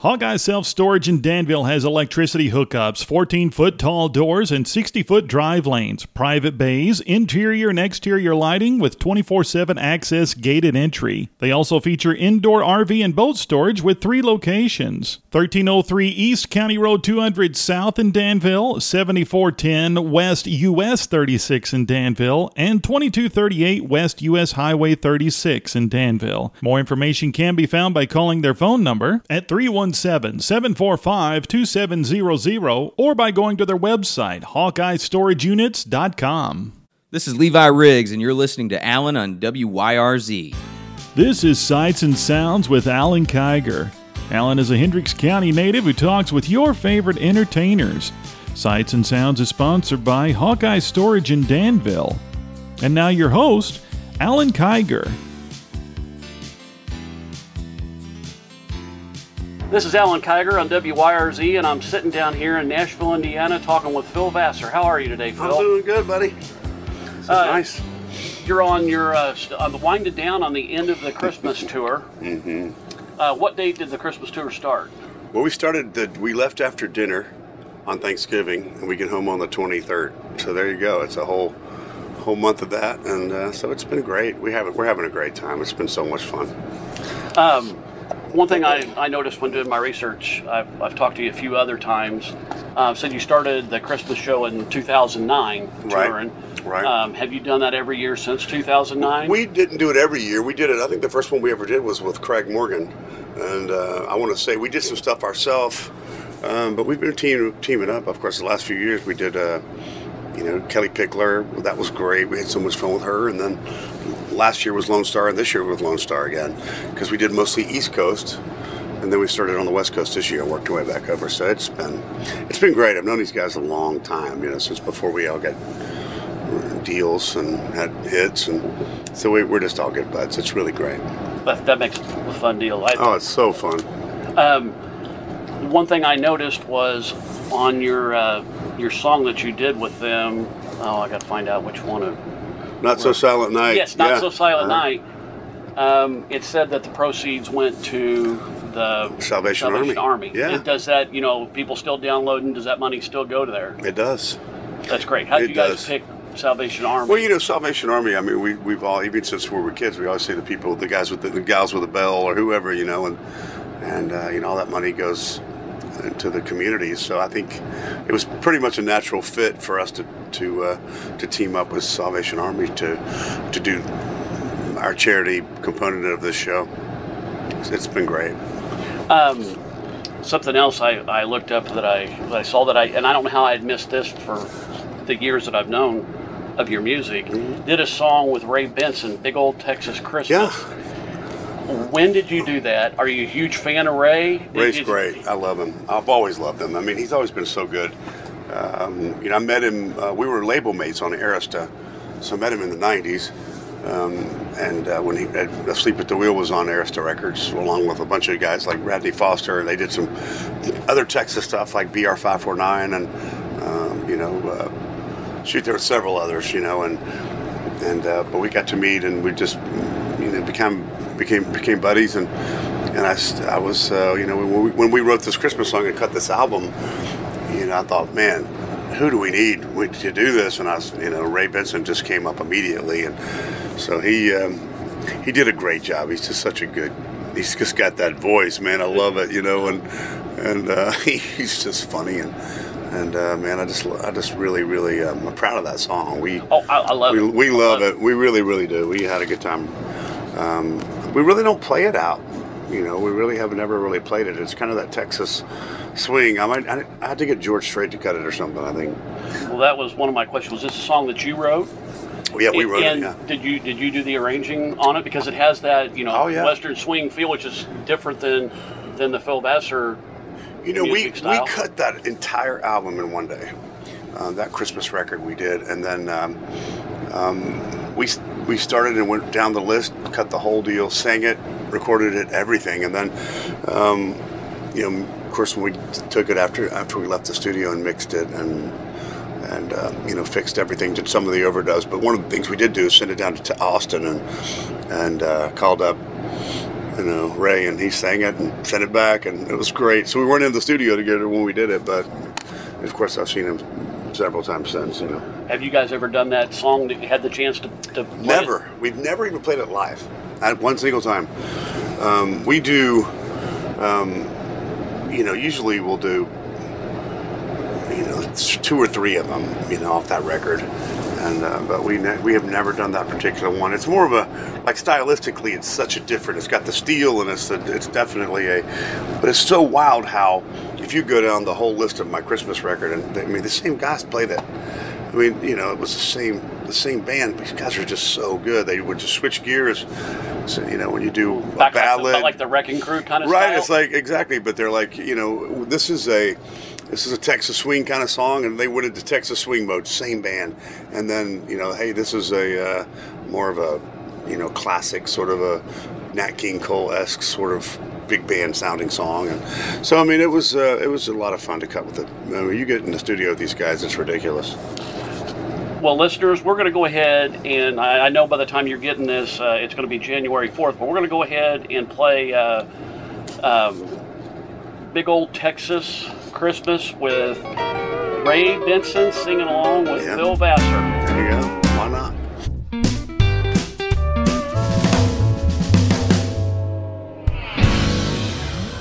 Hawkeye Self Storage in Danville has electricity hookups, 14 foot tall doors, and 60 foot drive lanes, private bays, interior and exterior lighting with 24 7 access gated entry. They also feature indoor RV and boat storage with three locations 1303 East County Road 200 South in Danville, 7410 West US 36 in Danville, and 2238 West US Highway 36 in Danville. More information can be found by calling their phone number at 317 745 2700 or by going to their website, HawkeyeStorageUnits.com. This is Levi Riggs, and you're listening to Alan on WYRZ. This is Sights and Sounds with Alan Kiger. Alan is a Hendricks County native who talks with your favorite entertainers. Sights and Sounds is sponsored by Hawkeye Storage in Danville. And now your host, Alan Kiger. This is Alan Kiger on WYRZ, and I'm sitting down here in Nashville, Indiana, talking with Phil Vassar. How are you today, Phil? I'm doing good, buddy. This is Uh, nice. You're on your uh, on the winded down on the end of the Christmas tour. Mm-hmm. Uh, what date did the Christmas tour start? Well, we started. The, we left after dinner on Thanksgiving, and we get home on the 23rd. So there you go. It's a whole whole month of that, and uh, so it's been great. We have we're having a great time. It's been so much fun. One thing I, I noticed when doing my research, I've, I've talked to you a few other times. Uh, said you started the Christmas show in 2009 Right, right. Um, have you done that every year since 2009? We didn't do it every year. We did it. I think the first one we ever did was with Craig Morgan, and uh, I want to say we did some stuff ourselves. Um, but we've been team, teaming up. Of course, the last few years we did. Uh, you know, Kellie Pickler. That was great. We had so much fun with her. And then last year was Lonestar, and this year was Lonestar again because we did mostly East Coast, and then we started on the West Coast this year. and Worked our way back over. So it's been it's been great. I've known these guys a long time. You know, since before we all got deals and had hits, and so we, we're just all good buds. It's really great. that, that makes a fun deal. I, Oh, it's so fun. Um, one thing I noticed was on your uh, your song that you did with them. Oh, I got to find out which one. It, Not so silent night. yes, not Yeah. so silent Uh-huh. night. Um, it said that the proceeds went to the Salvation Army. Army. Yeah. And does that, you know, people still downloading? Does that money still go to there? It does. That's great. How It you guys does. pick Salvation Army? Well, you know, Salvation Army. I mean, we we've all even since we were kids, we always say the people, the guys with the, the gals with the bell or whoever, you know, and and uh, you know all that money goes into the communities. So I think it was pretty much a natural fit for us to to uh, to team up with Salvation Army to to do our charity component of this show. It's- it's been great. Um, something else I, I looked up that I that I saw that I and I don't know how I'd missed this for the years that I've known of your music. Mm-hmm. Did a song with Ray Benson, Big Old Texas Christmas. Yeah. When did you do that? Are you a huge fan of Ray? Ray's did- great. I love him. I've always loved him. I mean, he's always been so good. Um, you know, I met him. Uh, we were label mates on Arista, so I met him in the '90s. Um, and uh, when he had Asleep at the Wheel was on Arista Records, along with a bunch of guys like Radney Foster, they did some other Texas stuff like BR 549, and um, you know, uh, shoot, there were several others, you know, and and uh, but we got to meet and we just you know became became became buddies and and I, I was uh, you know when we, when we wrote this Christmas song and cut this album you know I thought man who do we need to do this and I was you know Ray Benson just came up immediately and so he um, he did a great job he's just such a good he's just got that voice man I love it you know and and uh, he's just funny and and uh, man I just I just really really um, I'm proud of that song we Oh, I, I love we, it. we I love it. We really, really do. We had a good time. Um, we really don't play it out. You know, we really have never really played it. It's kind of that Texas swing. I might. I, I had to get George Strait to cut it or something. I think. Well, that was one of my questions. Was this a song that you wrote? Well, yeah, we wrote and it. Yeah. did you did you do the arranging on it because it has that you know Oh, yeah. western swing feel, which is different than than the Phil Vassar. You know, we, style? we cut that entire album in one day. Uh, that Christmas record we did, and then um, um, we we started and went down the list, cut the whole deal, sang it, recorded it, everything, and then um, you know, of course, when we took it after after we left the studio and mixed it and and uh, you know fixed everything, did some of the overdubs. But one of the things we did do is send it down to Austin and and uh, called up you know, Ray, and he sang it and sent it back, and it was great. So we weren't in the studio together when we did it, but of course I've seen him several times since. You know, Have you guys ever done that song that you had the chance to, to play it? never. We've never even played it live, at one single time. Um, we do, um, you know, usually we'll do, you know, two or three of them, you know, off that record. And uh, but we ne- we have never done that particular one. It's more of a like stylistically, it's such a different. It's got the steel and it's a, it's definitely a, but it's so wild how if you go down the whole list of my Christmas record and I mean the same guys play that. I mean you know it was the same the same band. These guys are just so good. They would just switch gears. So you know when you do a Back like the- ballad, like the Wrecking Crew kind of right style? it's like exactly but they're like you know this is a this is a texas swing kind of song and they went into texas swing mode same band and then you know hey this is a uh, more of a you know classic sort of a nat king cole-esque sort of big band sounding song and so i mean it was uh, it was a lot of fun to cut with it I mean, you get in the studio with these guys it's ridiculous Well, listeners, we're going to go ahead and I, I know by the time you're getting this, uh, it's going to be January 4th, but we're going to go ahead and play uh, um, Big Old Texas Christmas with Ray Benson singing along with Yeah. Phil Vassar. there you go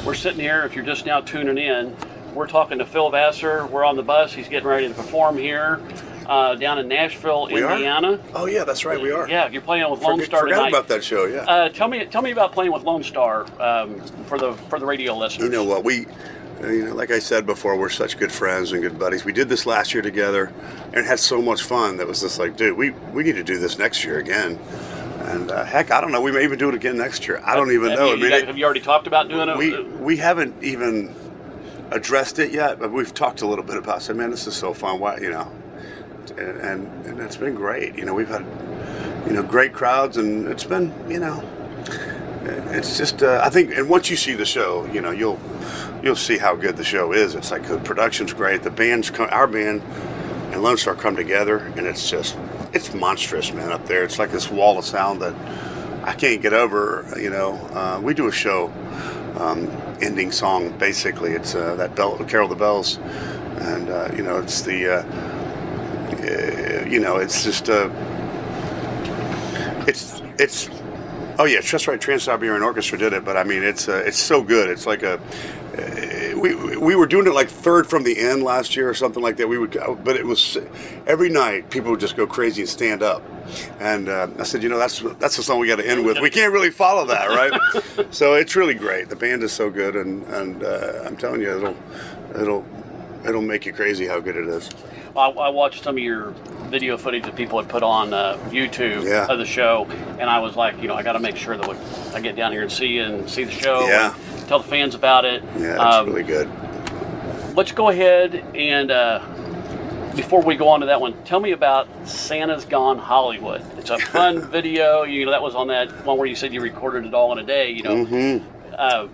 We're sitting here, if you're just now tuning in, we're talking to Phil Vassar. We're on the bus. He's getting ready to perform here uh, down in Nashville, we Indiana. are oh yeah that's right we are Yeah, you're playing with Lone forget, Star forgot tonight. about that show yeah Uh, tell me, tell me about playing with Lonestar um, for the for the radio listeners. You know what? We, you know, like I said before, we're such good friends and good buddies. We did this last year together and had so much fun that was just like, dude, we, we need to do this next year again. And uh, heck, I don't know. We may even do it again next year. I don't even Have know. You, I you guys- have you already talked about doing it? we we haven't even addressed it yet, but we've talked a little bit about. it. I said, man, this is so fun. Why, you know, and, and and it's been great. You know, we've had you know great crowds, and it's been you know, it's just uh, I think. And once you see the show, you know, you'll you'll see how good the show is. It's like the production's great. The band's come, our band and Lonestar come together, and it's just it's monstrous, man. Up there, it's like this wall of sound that I can't get over. You know, uh, we do a show um, ending song. Basically, it's uh, that bell, Carol the Bells, and uh, you know, it's the uh, uh, you know, it's just uh, it's it's oh yeah, Trust Right Trans Siberian Orchestra did it, but I mean, it's uh, it's so good. It's like a we we were doing it like third from the end last year or something like that. We would, but it was every night people would just go crazy and stand up. And uh, I said, you know, that's that's the song we got to end with. We can't really follow that, right? so it's really great. The band is so good, and and uh, I'm telling you, it'll it'll it'll make you crazy how good it is. I, I watched some of your video footage that people had put on uh, YouTube Yeah. of the show, and I was like, you know, I got to make sure that when I get down here and see you and see the show, Yeah. Tell the fans about it. Yeah, it's Um, really good. Let's go ahead and uh, before we go on to that one, tell me about Santa's Gone Hollywood. It's a fun video. You know, that was on that one where you said you recorded it all in a day. You know, Mm-hmm. uh,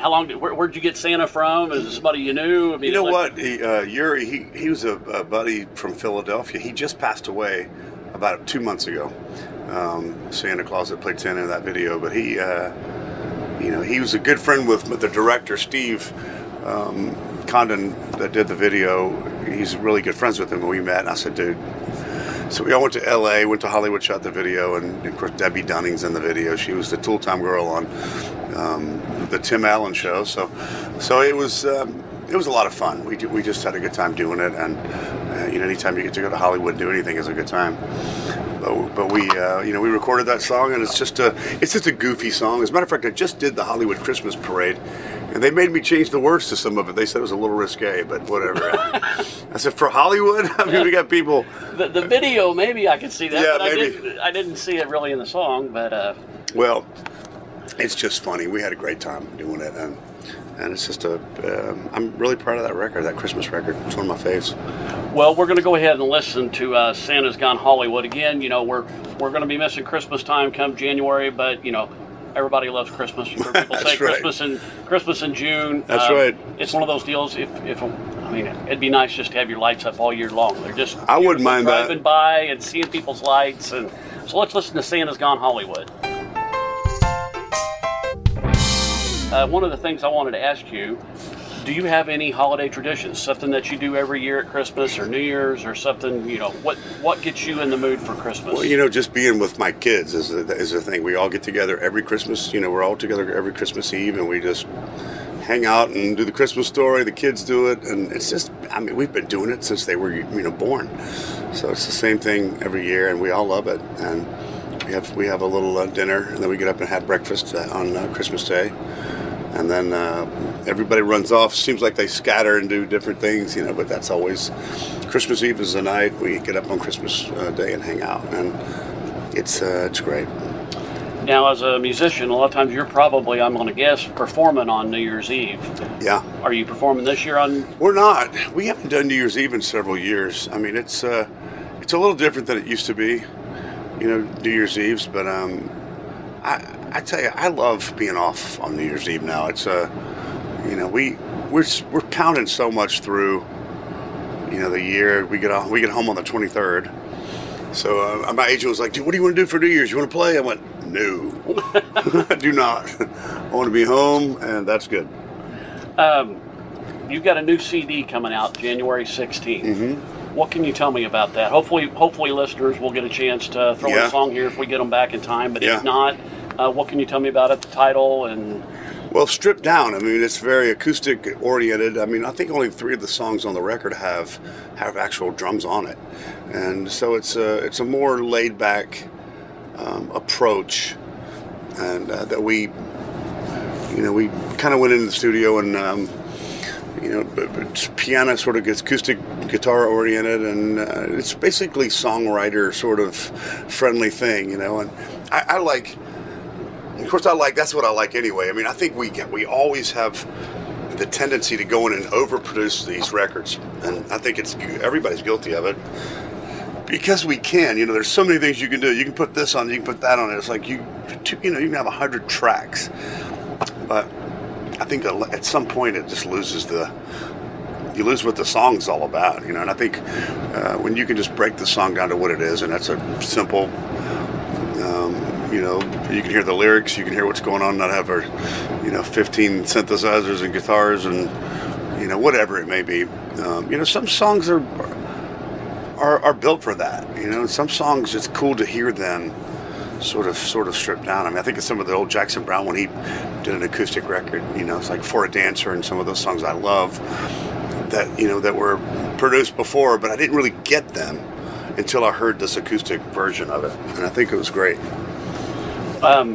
how long? Did, where, where'd you get Santa from? Is it somebody you knew? I mean, You know like- what? He, uh, Yuri, he, he was a, a buddy from Philadelphia. He just passed away about two months ago. Um, Santa Claus that played Santa in that video, but he, uh, you know, he was a good friend with the director Steve um, Condon that did the video. He's really good friends with him, and we met. And I said, dude. So we all went to L.A., went to Hollywood, shot the video, and of course Debbie Dunning's in the video. She was the Tool Time girl on um, the Tim Allen show. So, so it was um, it was a lot of fun. We we just had a good time doing it, and uh, you know, anytime you get to go to Hollywood and do anything is a good time. But, but we uh, you know we recorded that song, and it's just a it's just a goofy song. As a matter of fact, I just did the Hollywood Christmas Parade. And they made me change the words to some of it. They said it was a little risque, but whatever. I said, for Hollywood? I mean, we got people. the, the video, maybe I could see that, Yeah, but maybe. I didn't. I didn't see it really in the song. But uh, Well, it's just funny. We had a great time doing it, and and it's just a. Um, I'm really proud of that record, that Christmas record. It's one of my faves. well, we're going to go ahead and listen to uh, Santa's Gone Hollywood again. You know, we're we're going to be missing Christmas time come January, but you know. Everybody loves Christmas. People say right. Christmas in Christmas in June. That's Uh, right. It's one of those deals. If, if I mean, it'd be nice just to have your lights up all year long. They're just I wouldn't mind that. driving by and seeing people's lights. And so let's listen to Santa's Gone Hollywood. Uh, one of the things I wanted to ask you do you have any holiday traditions? Something that you do every year at Christmas or New Year's or something? You know, what what gets you in the mood for Christmas? Well, you know, just being with my kids is a, is a thing. We all get together every Christmas. You know, we're all together every Christmas Eve, and we just hang out and do the Christmas story. The kids do it, and it's just. I mean, we've been doing it since they were you know born, so it's the same thing every year, and we all love it. And we have we have a little uh, dinner, and then we get up and have breakfast uh, on uh, Christmas Day and then uh, everybody runs off. Seems like they scatter and do different things, you know. But that's always Christmas Eve is the night we get up on Christmas uh, Day and hang out, and it's uh, it's great. Now, as a musician, a lot of times you're probably, I'm going to guess, performing on New Year's Eve. Yeah. Are you performing this year on? We're not. We haven't done New Year's Eve in several years. I mean, it's uh, it's a little different than it used to be, you know, New Year's Eves. But um, I I tell you, I love being off on New Year's Eve now. It's uh, you know, we we're we're pounding so much through, you know, the year. We get off, we get home on the 23rd. So uh, my agent was like, "Dude, what do you want to do for New Year's? You want to play?" I went, "No, I do not. I want to be home, and that's good." Um, you've got a new CD coming out January 16th. Mm-hmm. What can you tell me about that? Hopefully, hopefully listeners will get a chance to throw in Yeah. a song here if we get them back in time. But Yeah. if not, uh, what can you tell me about it? The title and Well, stripped down. I mean, it's very acoustic oriented. I mean, I think only three of the songs on the record have have actual drums on it, and so it's a it's a more laid back um, approach, and uh, that we, you know, we kind of went into the studio and. Um, you know, it's piano sort of acoustic guitar oriented, and uh, it's basically songwriter sort of friendly thing, you know. And I, I like, of course, I like that's what I like anyway. I mean, I think we get we always have the tendency to go in and overproduce these records, and I think it's everybody's guilty of it because we can. You know, there's so many things you can do. You can put this on, you can put that on. It's like you, you know, you can have a hundred tracks, but I think at some point it just loses the. You lose what the song's all about, you know. And I think uh, when you can just break the song down to what it is, and that's a simple um, you know, you can hear the lyrics, you can hear what's going on, not have our, you know, 15 synthesizers and guitars and, you know, whatever it may be. Um, you know, some songs are, are are built for that. You know, some songs it's cool to hear them sort of sort of stripped down. I mean, I think of some of the old Jackson Browne when he did an acoustic record. You know, it's like For a Dancer and some of those songs I love that you know that were produced before, but I didn't really get them until I heard this acoustic version of it, and I think it was great. um,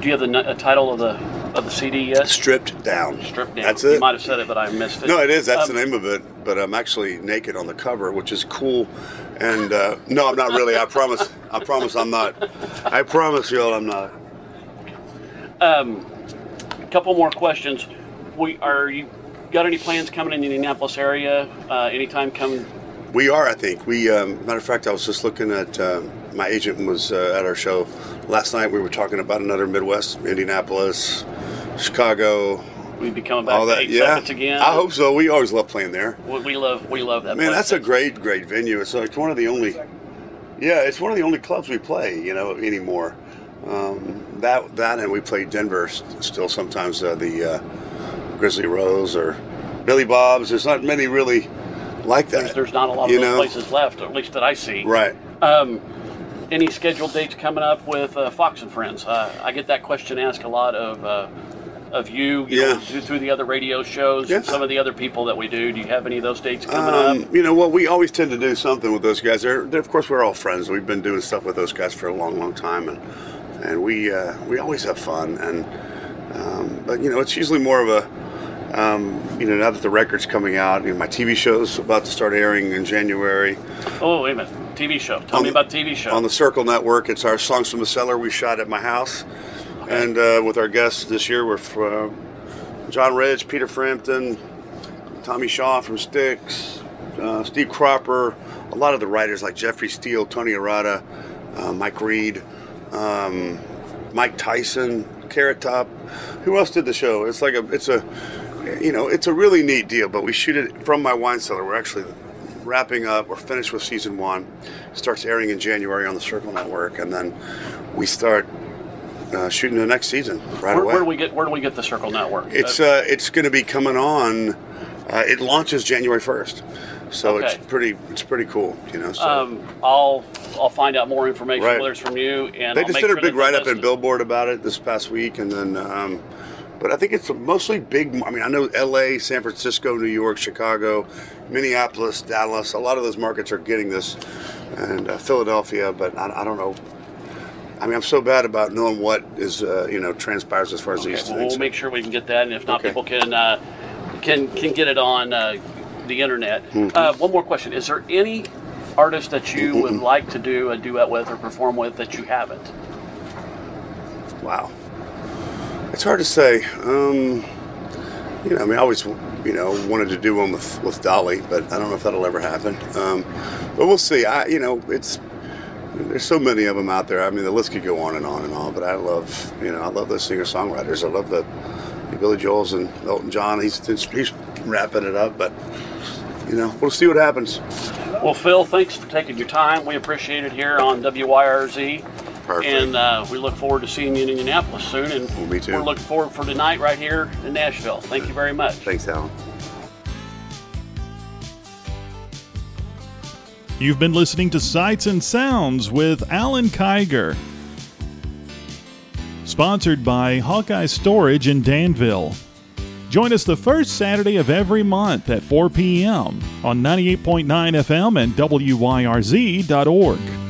do you have the uh, title of the of the CD yet? Stripped down. Stripped down. That's it. You might have said it, but I missed it. No, it is. That's Um, the name of it. But I'm actually naked on the cover, which is cool. And uh, no, I'm not really. I promise. I promise I'm not. I promise you, all I'm not. Um, a couple more questions. We are you got any plans coming in the Indianapolis area uh, anytime coming? We are, I think. We, um, matter of fact, I was just looking at. Um, my agent was uh, at our show last night. We were talking about another Midwest, Indianapolis, Chicago, We be coming back all to that. Yeah, again. I hope so. We always love playing there. We, we love we love that. Man, place. that's a great, great venue. It's like one of the only, yeah, it's one of the only clubs we play, you know, anymore. Um, that, that, and we play Denver st- still sometimes. Uh, the uh, Grizzly Rose or Billy Bob's. There's not many really like that. There's, there's not a lot of know? places left, at least that I see. Right. Um, any scheduled dates coming up with uh, Fox and Friends? Uh, I get that question asked a lot of uh, of you, you Yeah. through, through the other radio shows, Yeah. and some of the other people that we do. Do you have any of those dates coming Um, up? you know what? We always tend to do something with those guys. They're, they're, of course, we're all friends. We've been doing stuff with those guys for a long, long time, and and we uh, we always have fun. And um, but you know, it's usually more of a um, you know now that the record's coming out. You know, my TV show's about to start airing in January Oh, wait a minute. TV show. Tell on me about TV show. on the Circle Network. It's our songs from the cellar we shot at my house, and uh, with our guests this year we're uh, John Ridge, Peter Frampton, Tommy Shaw from Styx, uh, Steve Cropper, a lot of the writers like Jeffrey Steele, Tony Arata, uh, Mike Reid, um, Mike Tyson, Carrot Top. Who else did the show? It's like a, it's a, you know, it's a really neat deal. But we shoot it from my wine cellar. We're actually wrapping up. We're finished with season one. It starts airing in January on the Circle Network, and then we start uh, shooting the next season right Where, away. where do we get where do we get the Circle Network? It's Uh, uh, it's going to be coming on. Uh, it launches January first, so it's pretty it's pretty cool. You know, so um, I'll I'll find out more information Right. whether it's from you and they I'll just did a big write up in Billboard about it this past week, and then. Um, but I think it's mostly big. I mean, I know L.A., San Francisco, New York, Chicago, Minneapolis, Dallas. A lot of those markets are getting this, and uh, Philadelphia. But I, I don't know. I mean, I'm so bad about knowing what is uh, you know transpires as far as Okay, these well, things. we'll make sure we can get that, and if not, Okay. people can uh, can can get it on uh, the internet. Mm-hmm. Uh, one more question: Is there any artist that you would like to do a duet with or perform with that you haven't? Wow. It's hard to say. Um, you know, I mean, I always, you know, wanted to do one with, with Dolly, but I don't know if that'll ever happen. Um, but we'll see. I, you know, it's there's so many of them out there. I mean, the list could go on and on and on. But I love, you know, I love those singer songwriters. I love the, the Billy Joel's and Elton John. He's he's wrapping it up, but you know, we'll see what happens. Well, Phil, thanks for taking your time. We appreciate it here on WYRZ. Perfect. And uh, we look forward to seeing you in Indianapolis soon. And Well, me too. we're looking forward for tonight right here in Nashville. Thank you very much. Thanks, Alan. You've been listening to Sights and Sounds with Alan Kiger. Sponsored by Hawkeye Storage in Danville. Join us the first Saturday of every month at 4 p.m. on 98.9 FM and WYRZ.org.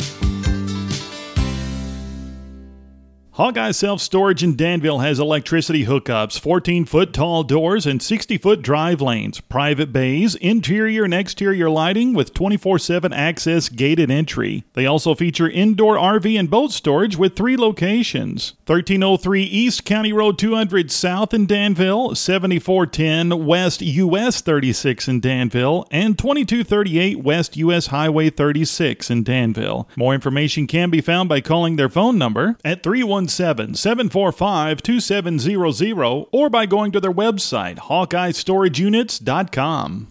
Hawkeye Self Storage in Danville has electricity hookups, 14 foot tall doors, and 60 foot drive lanes, private bays, interior and exterior lighting with 24 7 access gated entry. They also feature indoor RV and boat storage with three locations 1303 East County Road 200 South in Danville, 7410 West US 36 in Danville, and 2238 West US Highway 36 in Danville. More information can be found by calling their phone number at 317 745 2700 or by going to their website, HawkeyeStorageUnits.com.